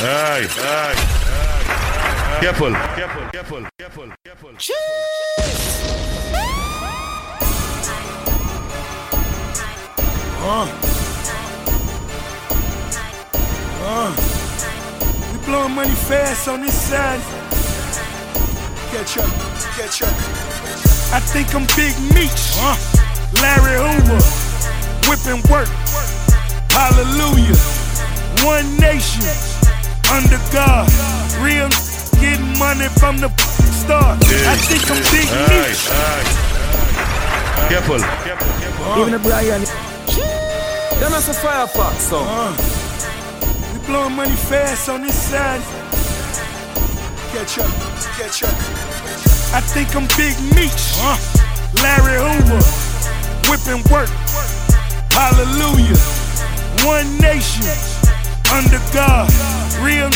Ay, ay. Careful, careful, careful, careful, careful. Uh. Uh. We blowing money fast on this side. Catch up, catch up. I think I'm Big Meech. Uh. Larry Hoover. Whipping work. Hallelujah. One nation. Under God. Real getting money from the start. I think I'm Big Ay, Meech. ay. Careful, careful, careful. Even the Brian. Them as a Firefox, so. Uh, we blowing money fast on this side. Catch up, catch up. I think I'm Big Meech. Uh, Larry Hoover. Whipping work. Hallelujah. One nation. Under God. Real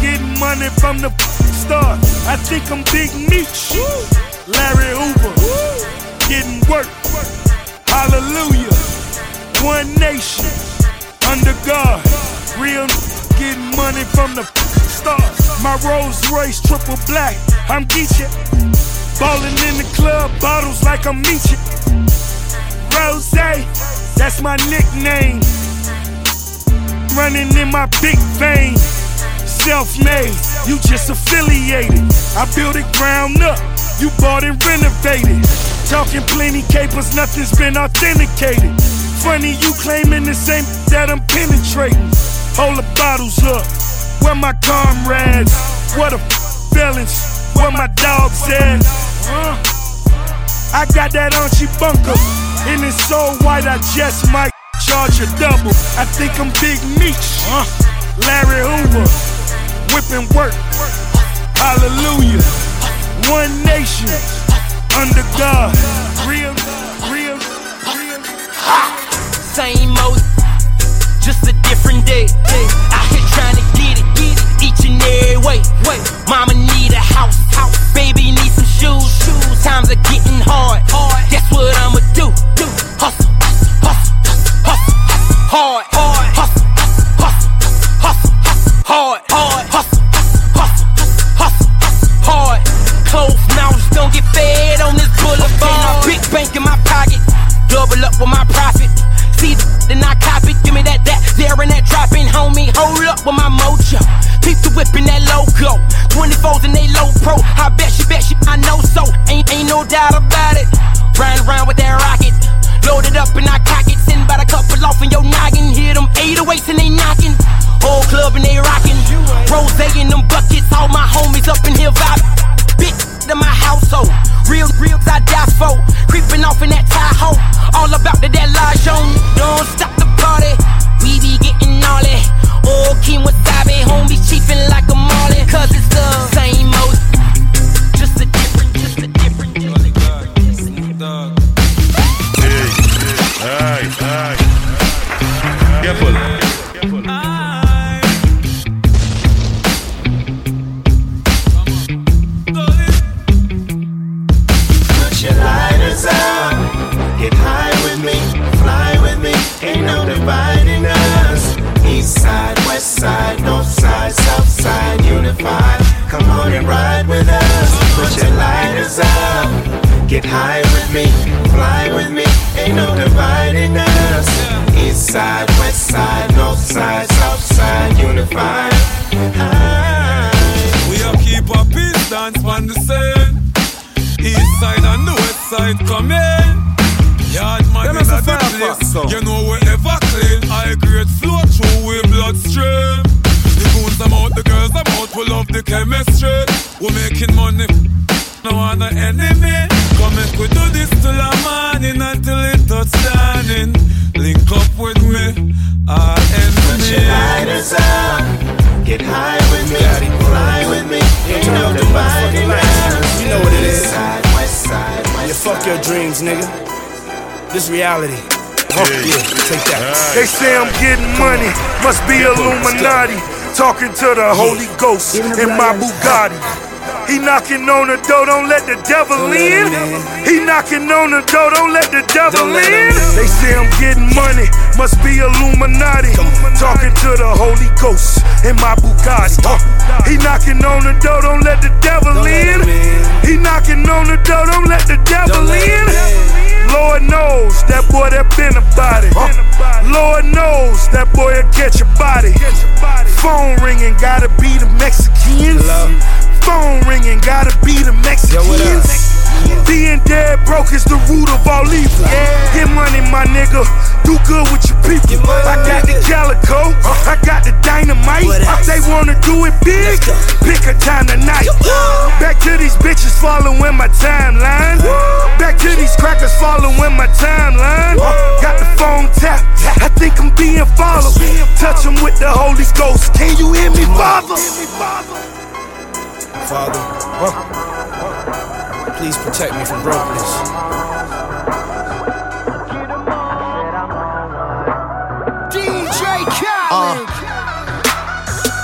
getting money from the start. I think I'm Big Meech. Larry Hoover. Getting work. Hallelujah. One nation under God. Real getting money from the start. My Rolls Royce triple black. I'm Geechee. Ballin' in the club, bottles like I'm Meechee. Rose, that's my nickname. Running in my big vein. Self-made, you just affiliated. I built it ground up, you bought and renovated. Talking plenty capers, nothing's been authenticated. Funny you claiming the same that I'm penetrating. Hold the bottles up, where my comrades? What a feelings, where my dogs at? Uh, I got that Archie Bunker, and it's so white I just might charge a double. I think I'm Big Meech, uh, Larry Hoover, whipping work. Hallelujah, one nation under God. Real, real, real. Same old, just a different day. Out here trying to get it, get it each and every way. Wait, mama need a house, house. Baby need some shoes, shoes. Times are getting hard, hard. Guess what I'ma do? Do hustle, hustle, hustle, hard, hard, hustle, hustle, hustle, hard, hard, hustle, hustle, hustle, hard. Closed mouths don't get fed on this boulevard. Big bank in my pocket, double up with my high with me, fly with me, ain't no dividing us. East side, west side, north side, south side, unified. Aye. We a keep a peace dance on the same. East side and the west side come in. Yard man Them in as a a the Firefox, place. so. You know we ever clean. High grade flow through we bloodstream. The goons them out, the girls them out. We love the chemistry. We're making money. No one no enemy. Come make we do this till the morning until it touch standing. Link up with me. All Put your enemy. lighters up, get high with me, fly with me, ain't no dividing us. You know what it is. Side, west side, You west fuck your dreams, nigga. This reality. Oh, yeah, take that. Hey. They say I'm getting money, must be Illuminati. Talking to the Holy Ghost in my Bugatti. He knocking on the door, don't let the devil in. He knocking on the door, don't let the devil in. They say I'm getting money, must be Illuminati. Talking to the Holy Ghost in my Bugatti. He knocking on the door, don't let the devil in. He knocking on the door, don't let the devil in. Lord knows that boy that been about it. Lord knows that boy will get your body. Phone ringing, gotta be the Mexicans. Phone ringing, gotta be the Mexicans. Being dead broke is the root of all evil. Get money, my nigga. Do good with your people. I got the calico. I got the dynamite. They wanna do it big. Pick a time tonight. Back to these bitches following my timeline. Back to these crackers following my timeline. Got the phone tap. I think I'm being followed. Touch 'em with the Holy Ghost. Can you hear me, Father? Father, please protect me from brokenness. DJ Khaled. Uh.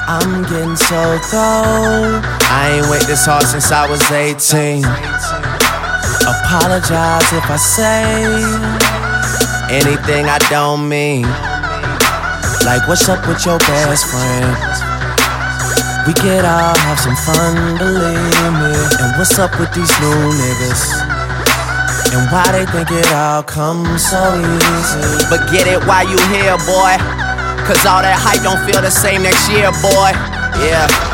I'm getting so cold. I ain't wait this hard since I was 18. Apologize if I say anything I don't mean. Like, what's up with your best friend? We could all have some fun, believe me. And what's up with these new niggas? And why they think it all comes so easy? But get it while you here, boy. Cause all that hype don't feel the same next year, boy. Yeah.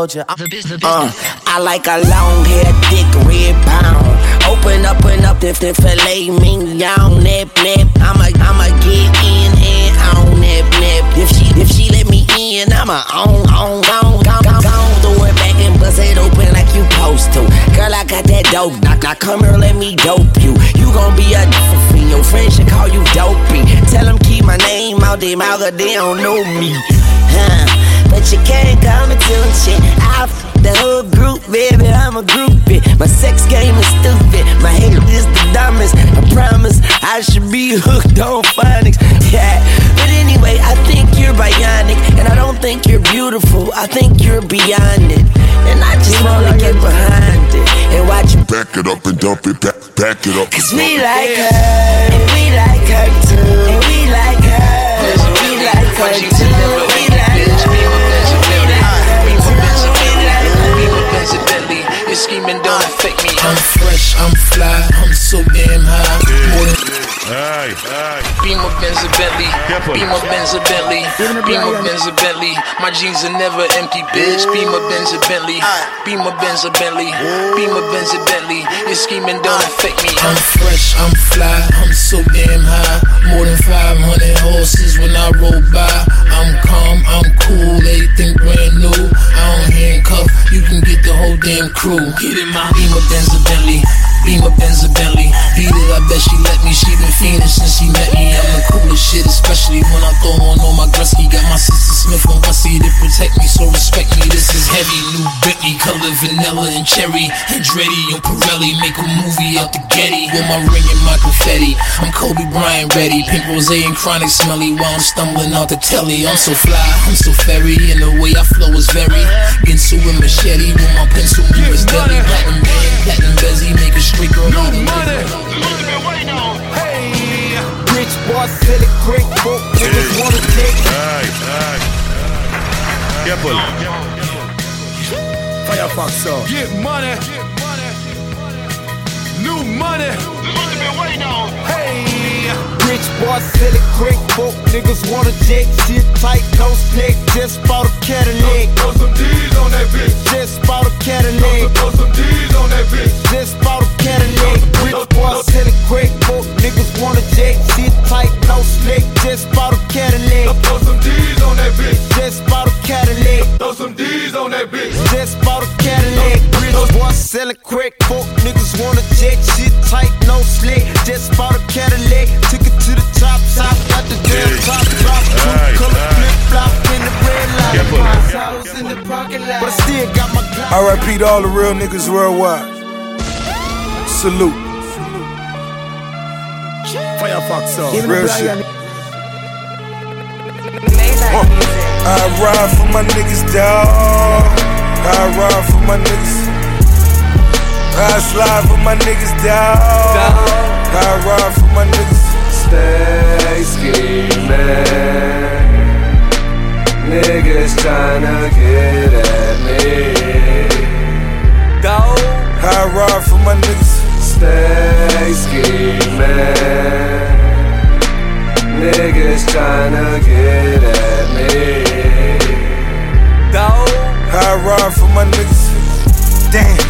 I'm Uh, I like a long hair, thick red pound. Open up and up if the filet mignon, nip nip. I'ma I'ma get in and on nip nip. If she if she let me in, I'ma on on on on on on. Throw it back and bust it open like you supposed to. Girl, I got that dope. Now, now come here, let me dope you. You gon' be a friend. Your friends should call you dopey. Tell them keep my name out their mouth, they don't know me. Huh. But you can't call me to shit. I f- the whole group, baby. I'm a groupie. My sex game is stupid. My hair is the dumbest. I promise I should be hooked on phonics. Yeah. But anyway, I think you're bionic. And I don't think you're beautiful. I think you're beyond it. And I just wanna get behind it. And watch you Back it up and dump it back, back it up. Cause we like her, and we like her too. And we like her, and we like her too. Your scheming don't affect me. I'm fresh, I'm fly, I'm so damn high. More than Hey, hey. Beam a Benz a Bentley. Careful. Beam a Benz a Bentley. Beam a Benz a Bentley. My jeans are never empty, bitch. Beam a Benz a Bentley. Beam a Benz a Bentley. Beam a Benz a Bentley. Your scheming don't affect me. I'm fresh, I'm fly, I'm so damn high. More than 500 horses when I roll by. I'm calm, I'm cool, everything brand new. I don't handcuff, you can get the whole damn crew. Get in my Beamer Benz a Bentley. Beamer Benz a Bentley. Beat it, I bet she let me. She been fiending since she met me. I'm the coolest shit, especially when I throw on all my Gretzky. Got my sister Smith on Bussy to protect me, so respect me. This is heavy, new Bentley, color vanilla and cherry. Andretti and Pirelli make a movie out the Getty. With my ring and my confetti, I'm Kobe Bryant ready. Pink rose and chronic smelly while I'm stumbling out the telly. I'm so fly, I'm so fairy, and the way I flow is very. Ginsu and machete with my pencil, you is deadly. Platinum band, platinum bezzy, make a street girl. No money. Rich boy, sell it quick, broke niggas wanna take Hey, hey. Careful. Firefox up. Get money. New money. Hey, rich boy, sell it quick, broke niggas wanna jet, shit tight, no snake, just bought a Cadillac. Throw some D's on that bitch. Just bought a Cadillac. Throw some D's on that bitch. Just bought a Cadillac. Rich boy, sell it quick, broke niggas wanna jet, shit tight, no snake, just bought a Cadillac. Throw some D's on that bitch. Just bought a Cadillac. Throw some D's on that bitch. Just bought a Cadillac. Rich boy, crack folk niggas wanna jet shit tight, no slick. Just bought a Cadillac, took it to the top, top, got the top drop. Aye, Color flip flop in the red light. House in the parking lot. But I still got my Glock. R.I.P. to all the real niggas worldwide. Salute. Firefox song. Real shit. I ride for my niggas, dawg. I ride for my niggas. I slide for my niggas, down. I ride for my niggas. Stay scheming. Niggas tryna get at me. I ride for my niggas. Stay scheming. Niggas tryna get at me. I ride for my niggas. Damn,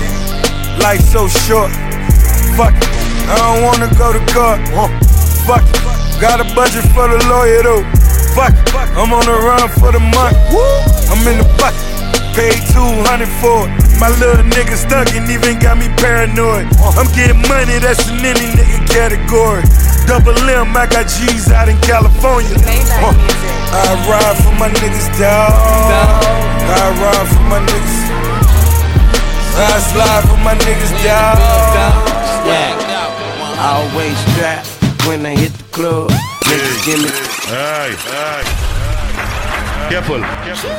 life so short. Fuck it, I don't wanna go to court. Fuck it, got a budget for the lawyer though. Fuck it, I'm on the run for the month. Woo. I'm in the bucket, paid 200 for it. My little nigga stuck and even got me paranoid. I'm getting money, that's in any nigga category. Double M, I got G's out in California. Uh, I ride for my niggas, dawg. I ride for my niggas. I slide for my niggas, dawg. Always strapped when I hit the club. Niggas give me Aye, aye. Careful. Careful.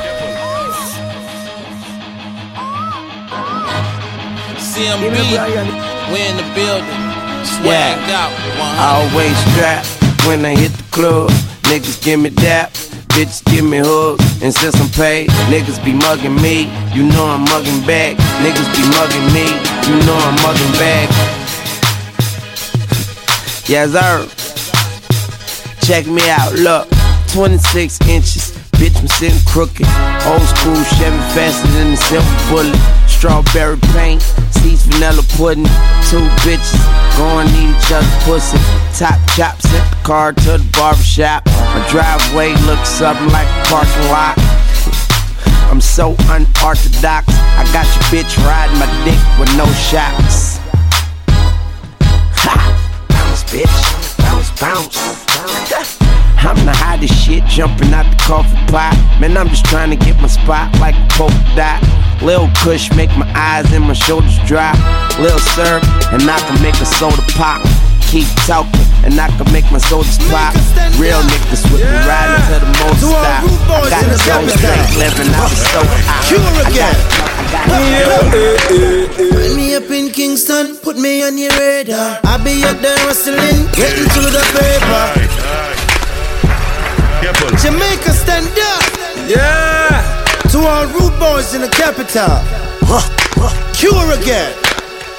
CMB, we in the building. Swagged out. Always strapped when I hit the club. Niggas give me dap, bitches give me hugs. And since I'm paid, niggas be mugging me. You know I'm mugging back. Niggas be mugging me. You know I'm mugging back. Yes, sir. Check me out, look. 26 inches. Bitch, I'm sitting crooked. Old school Chevy faster than the silver bullet. Strawberry paint, seats vanilla pudding. Two bitches going to each other's pussy. Top chop, sent the car to the barbershop. My driveway looks something like a parking lot. I'm so unorthodox. I got your bitch riding my dick with no shocks. Ha! Bounce, bitch. Bounce, bounce. I'm the hottest shit jumping out the coffee pot. Man, I'm just trying to get my spot like a polka dot. Lil Kush make my eyes and my shoulders drop. Lil syrup, and I can make a soda pop. Keep talking, and I can make my sodas pop. Real niggas with me riding to the most To all stop. rude I boys got in the so capital. straight living, I was so high. Cure I again. got- I me up in Kingston, put me on your radar. I be up there hustling, getting to the paper. Aye, aye. Careful. Jamaica, stand up. Yeah. To all rude boys in the capital. Cure again.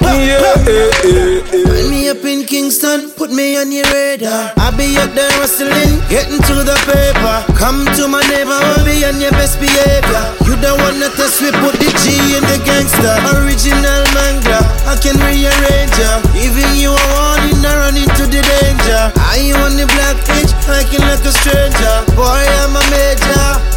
Find me up in Kingston, put me on your radar. I be up there hustling, getting to the paper. Come to my neighborhood, be on your best behavior. You don't wanna test me, put the G in the gangster. Original manga, I can rearrange ya. Giving you a warning, I run into the danger. I you on the black pitch, acting like a stranger. Boy, I'm a major.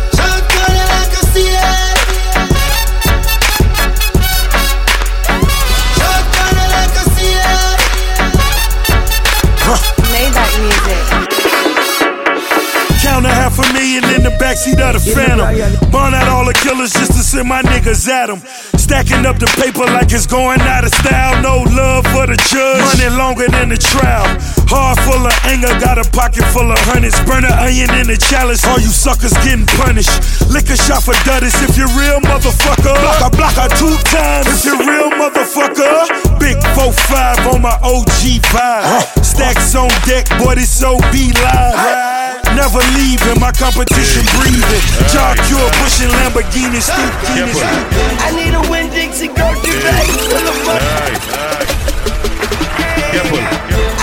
Half a million in the backseat of the Phantom. Burn out all the killers just to send my niggas at 'em. Stacking up the paper like it's going out of style. No love for the judge. Money longer than the trial. Heart full of anger, got a pocket full of hundreds. Burn an onion in the chalice. All you suckers getting punished. Lick a shot for Dudus if you're real, motherfucker. Block a blocker two times if you're real, motherfucker. Big 4-5 on my OG vibe. Stacks on deck, boy, this so be live. Never leaving, my competition breathing. Job cure, pushing Lamborghini, stoop, Careful. I need a Winn-Dixie grocery bag full of money. Aye, aye. Careful.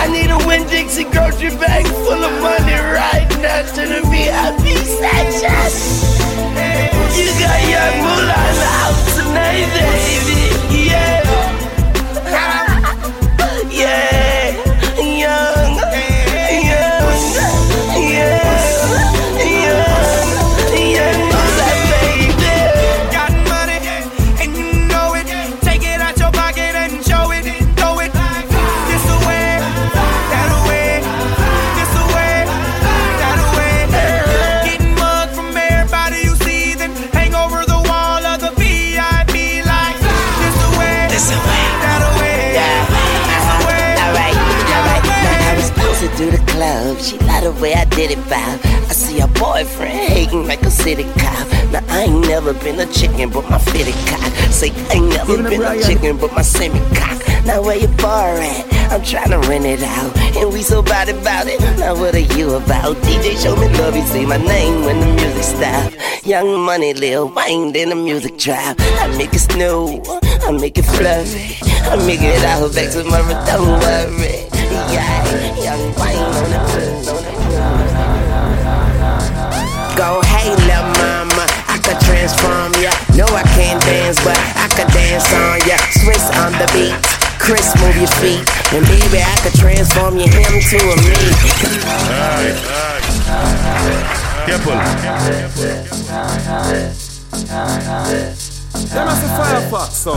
I need a Winn-Dixie grocery bag full of money right now to the VIP section. You got your moolah out tonight, baby. Been a chicken, but my semi cock. Now where your bar at? I'm trying to rent it out, and we so bad about it. Now what are you about? DJ show me love, you say my name when the music stop. Young money, Lil Wayne, in the music drop. I make it snow, I make it fluffy, I make it out back tomorrow. Don't worry, yeah. Young Wayne on the on the Go, hey, lil' mama, I could transform ya. No, I can't dance, but the beat. Chris, move your feet. And baby, I could transform you him to a me. Aye, aye. Careful. Then I say Firefox, so.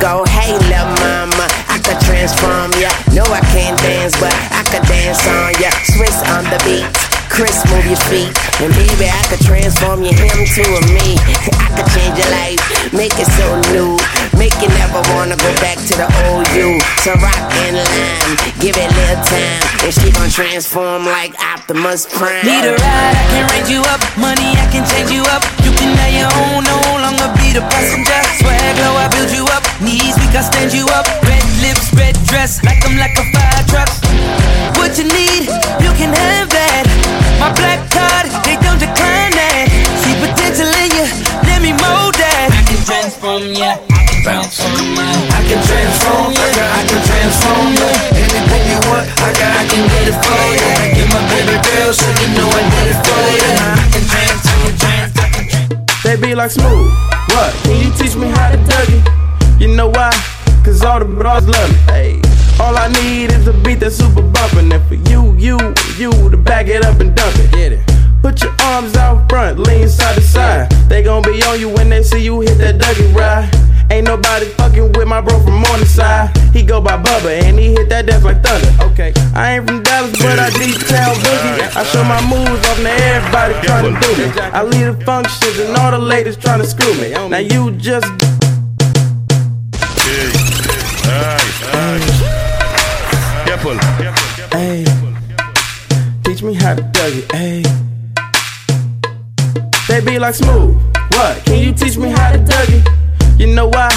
Go, hey, lil' mama, I could transform ya. No, I can't dance, but I could dance on ya. Swizz on the beat. Chris, move your feet. And baby, I could transform you him to a me. I could change your life, make it so new. Make you never wanna go back to the old you. To rock and line, give it little time. And she gon' transform like Optimus Prime. Need a ride, I can range you up. Money, I can change you up. You can have your own, no longer be the passenger. Swag low, I build you up. Knees weak, I stand you up. Red lips, red dress, like like smooth. What? Can you teach me how to Dougie? You know why? Cause all the bras love me. Hey. All I need is a beat that's super bumpin'. And for you, you, you to back it up and dump it. Get it. Put your arms out front, lean side to side. They gon' be on you when they see you hit that Dougie ride. Ain't nobody fucking with my bro from Morningside. He go by Bubba and he hit that death like thunder. Okay, I ain't from Dallas, but I town boogie. I show my moves off to everybody trying to do me. I lead the functions and all the ladies trying to screw me. Now you just Aye, aye. Careful. Hey, teach me how to Dougie, hey. They be like smooth. What? Can you teach me how to Dougie? You know why?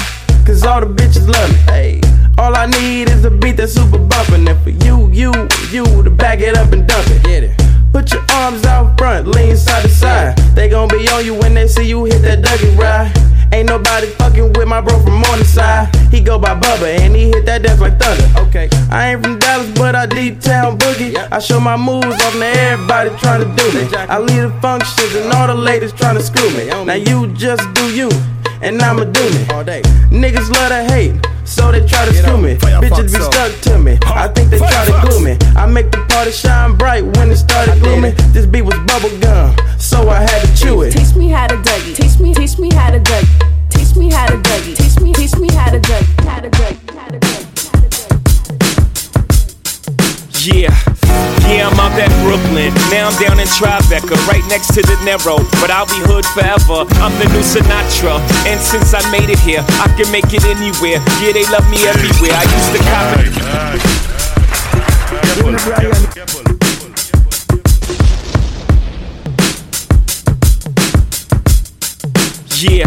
Cause all the bitches love me. Hey, all I need is a beat that's super bumpin'. And for you, you, you to back it up and dump it. Get it. Put your arms out front, lean side to side. They gon' be on you when they see you hit that Dougie ride. Ain't nobody fucking with my bro from Morningside. He go by Bubba and he hit that dance like thunder. Okay, I ain't from Dallas, but I deep town boogie. I show my moves off to everybody trying to do me. I lead the functions and all the ladies trying to screw me. Now you just do you, and I'ma do me. All day. Niggas love to hate. So they try to screw me. Bitches be stuck to me. I think they try to glue me. I make the party shine bright when it started glooming. This beat was bubble gum, so I had to chew it. Now I'm down in Tribeca, right next to De Niro. But I'll be hood forever. I'm the new Sinatra. And since I made it here, I can make it anywhere. Yeah, they love me everywhere. I used to cop it. Yeah,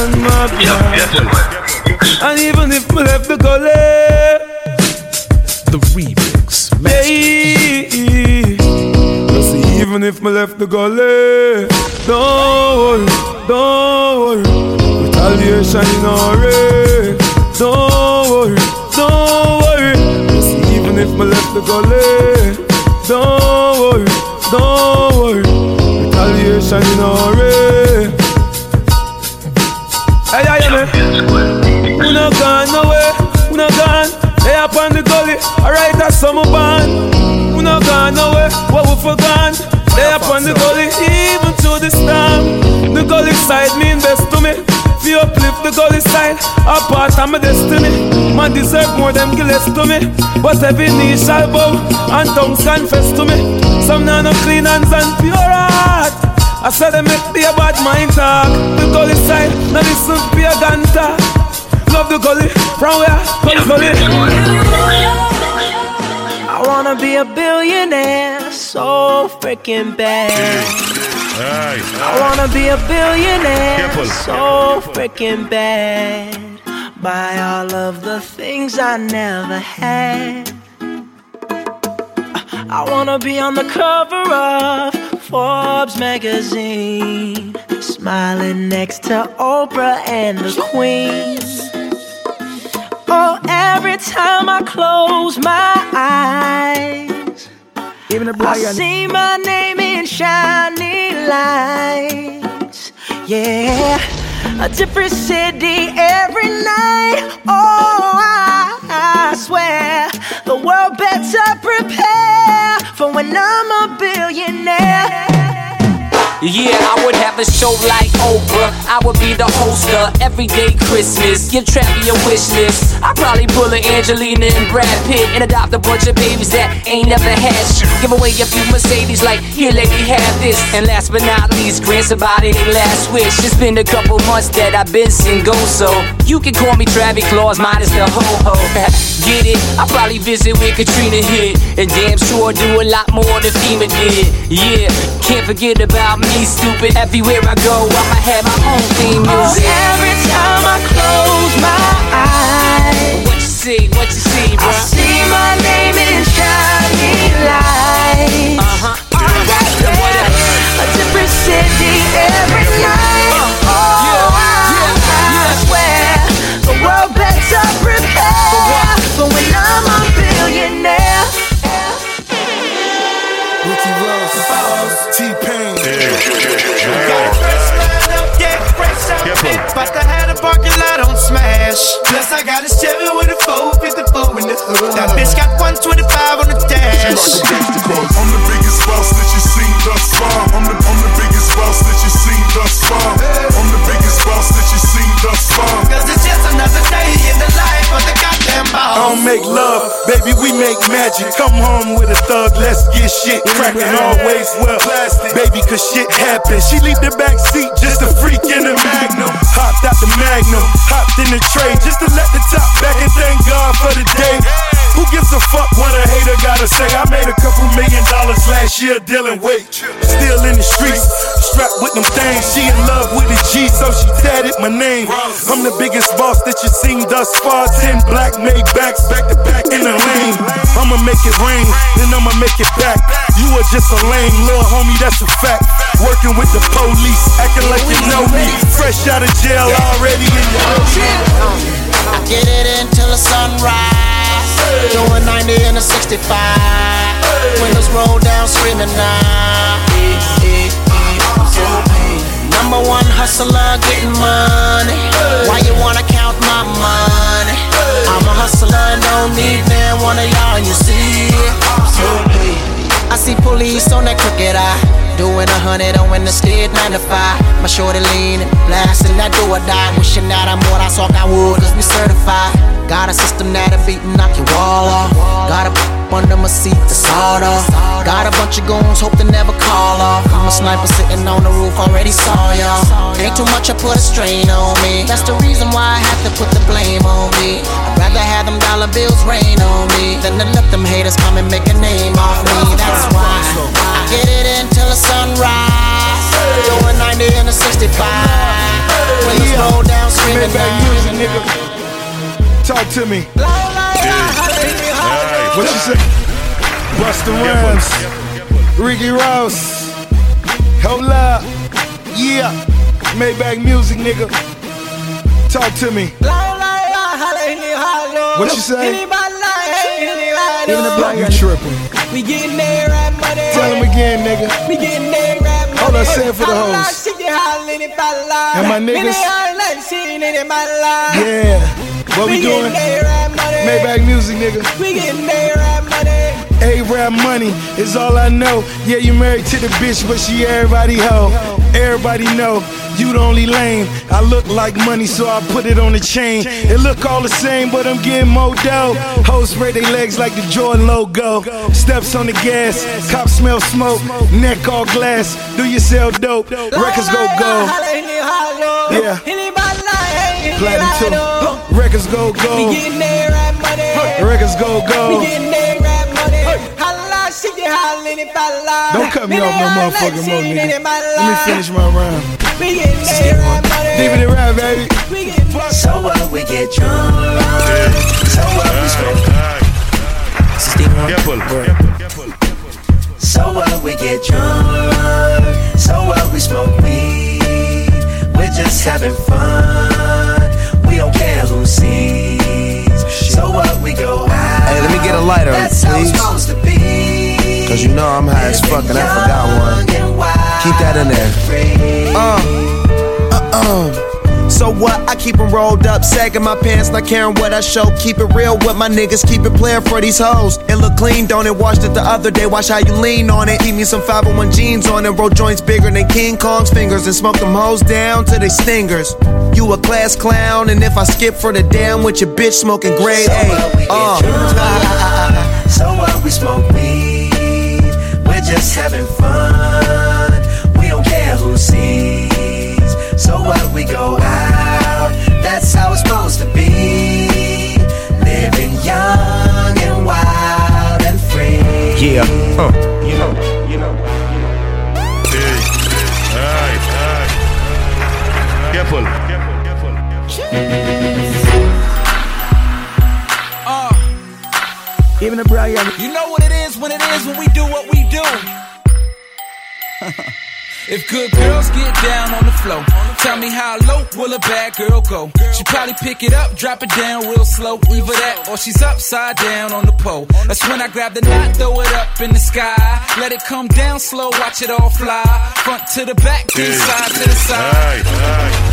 on my blood. And even if me left the gully, the remix. Hey, see, even if me left the gully, don't worry, don't worry. Retaliation in our way. Don't worry, don't worry. See, even if me left the gully, don't worry, don't worry. Retaliation in our way. Summer band. We not gone nowhere, what we for gone. Lay up on the gully, even to the storm. The gully side mean best to me. Fi uplift the gully side, a part of my destiny. Man deserve more than less to me. But every knee shall bow and tongues confess to me. Some now no clean hands and pure heart. I said they make me a bad mind talk. The gully side, now listen to a gun. Love the gully, from where? Gully, gully. I wanna be a billionaire, so freaking bad. I wanna be a billionaire, so freaking bad. Buy all of the things I never had. I wanna be on the cover of Forbes magazine, smiling next to Oprah and the Queen. Oh, every time I close my eyes, I see my name in shiny lights. Yeah, a different city every night. Oh, I, I swear the world better prepare for when I'm a billionaire. Yeah, I would have a show like Oprah. I would be the host of Everyday Christmas. Give Travie a wish list. I'd probably pull a Angelina and Brad Pitt and adopt a bunch of babies that ain't never had shit. Give away a few Mercedes, like, here, lady, have this. And last but not least, grant somebody their last wish. It's been a couple months that I've been single, so you can call me Travie Claus, minus the ho ho. Get it? I probably visit where Katrina hit. And damn sure do a lot more than FEMA did. Yeah, can't forget about me, stupid. Everywhere I go, I'ma have my own theme music. Oh, every time I close my eyes, What you see, what you see, bro? I see my name in shiny lights. Uh-huh. A different city every I got a Chevy with a 454 in the hood. That bitch got 125 make magic. Come home with a thug, let's get shit cracking. Always well, baby, cause shit happens. She leave the back seat just a freak in the magnum. Hopped out the magnum, hopped in the tray just to let the top back and thank God for the day. Who gives a fuck what a hater gotta say? I made a couple million dollars last year dealing weight. Still in the streets, strapped with them things. She in love with the G, so she tatted my name. I'm the biggest boss that you seen thus far. Ten black made backs back to back in the lane. I'ma make it rain, then I'ma make it back. You are just a lame little homie, that's a fact. Working with the police, acting like you know me. Fresh out of jail, already in your I get it until the sunrise. Doing 90 in a 65. Windows roll down, screaming now. Number one hustler, getting money. Why you wanna count my money? I'm a hustler don't need man one of y'all, you see. I see police on that crooked eye. Doing a hundred on when the steed 95. My shorty leaning, blasting that do or die. Wishing that I'm what I saw I would, cause we certified. Got a system that'll beat and knock your wall off. Got a under my seat sawed off. Got a bunch of goons, hope to never call off. I'm a sniper sitting on the roof, already saw y'all. Ain't too much, I put a strain on me. That's the reason why I have to put the blame on me. I'd rather have them dollar bills rain on me than to let them haters come and make a name off me. That's why I get it until the sunrise. Doing 90 in a 65. When the roll down, screaming music, nigga. Talk to me. Alright, What you say? Busta Rhymes, Ricky Ross, hold up, yeah, Maybach music, nigga. Talk to me. What you say? Even the black you tripping. We getting there, rap money. Tell him again, nigga. We getting there, rap money. Hold on, say it for the hoes. And my niggas? Yeah. Yeah. What we doing? Maybach music, nigga. We getting there, rap money. A-rap money is all I know. Yeah, you married to the bitch, but she everybody hoe. Everybody know you the only lame. I look like money, so I put it on the chain. It look all the same, but I'm getting more dough. Hoes spray their legs like the Jordan logo. Steps on the gas, cops smell smoke. Neck all glass. Do you sell dope? Records go go. Yeah. Platinum too. Records go go. We rap money. Records go go. We rap money. Holla, shit, you hollin' if I lie. Don't cut me off no motherfucking more, nigga. Let me finish my rhyme. We getting there, rap. Leave it rap, baby. So what we get drunk, so what we smoke. Careful, careful, careful. So what we get drunk, so what we smoke weed. We're just having fun, we don't care who sees. So what we go out. Hey, let me get a lighter, That's how it's please. supposed to be. Cause you know I'm high as fuck and I forgot one. Keep that in there. Uh, uh, uh. So what? I keep 'em rolled up, sagging my pants, not caring what I show. Keep it real with my niggas, keep it playing for these hoes. It look clean, don't it? Washed it the other day, watch how you lean on it. Keep me some 501 jeans on it, roll joints bigger than King Kong's fingers, and smoke them hoes down to they stingers. You a class clown, and if I skip for the damn with your bitch smoking grade So what we A. get Uh. drunk, so what we smoke weed. We're just having fun. We don't care who sees. So what we go out. That's how it's supposed to be. Living young and wild and free. Yeah. Uh. You know, you know. Hey, hey, hey. Careful, careful, careful. Even the Brian. You know what it is when it is when we do what we do. If good girls get down on the floor, tell me how low will a bad girl go? She probably pick it up, drop it down real slow. Either that or she's upside down on the pole. That's when I grab the knot, throw it up in the sky. Let it come down slow, watch it all fly. Front to the back, to the side to the side.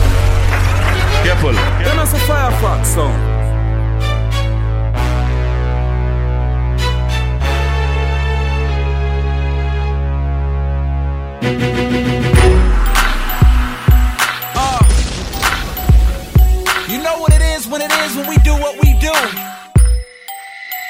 Careful. Then that's a Firefox song. Uh, you know what it is when it is when we do what we do.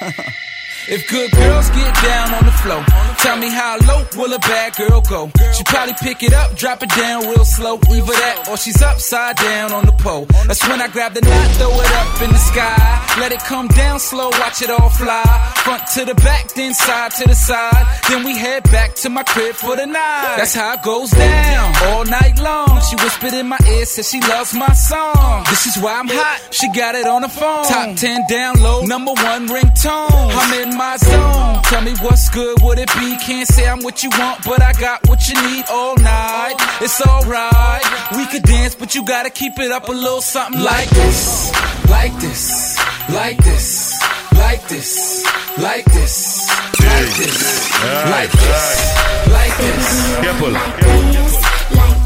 If good girls get down on the floor, tell me how low will a bad girl go? She probably pick it up, drop it down real slow. Either that or she's upside down on the pole. That's when I grab the knot, throw it up in the sky. Let it come down slow, watch it all fly. Front to the back, then side to the side. Then we head back to my crib for the night. That's how it goes down all night long. She whispered in my ear, said she loves my song. This is why I'm hot. She got it on the phone. Top 10 download, number one ringtone. I'm in my zone. Tell me what's good, would it be? Can't say I'm what you want, but I got what you need all night. It's alright. We could dance, but you gotta keep it up a little something like this. Like this. Like this. Like this. Like this. Like this. Like this. Like this. Careful. Like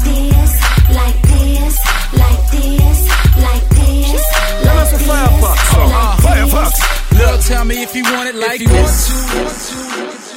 this, like this, like this, like this. Let us a Firefox song. Firefox. Lil, tell me if you want it like this.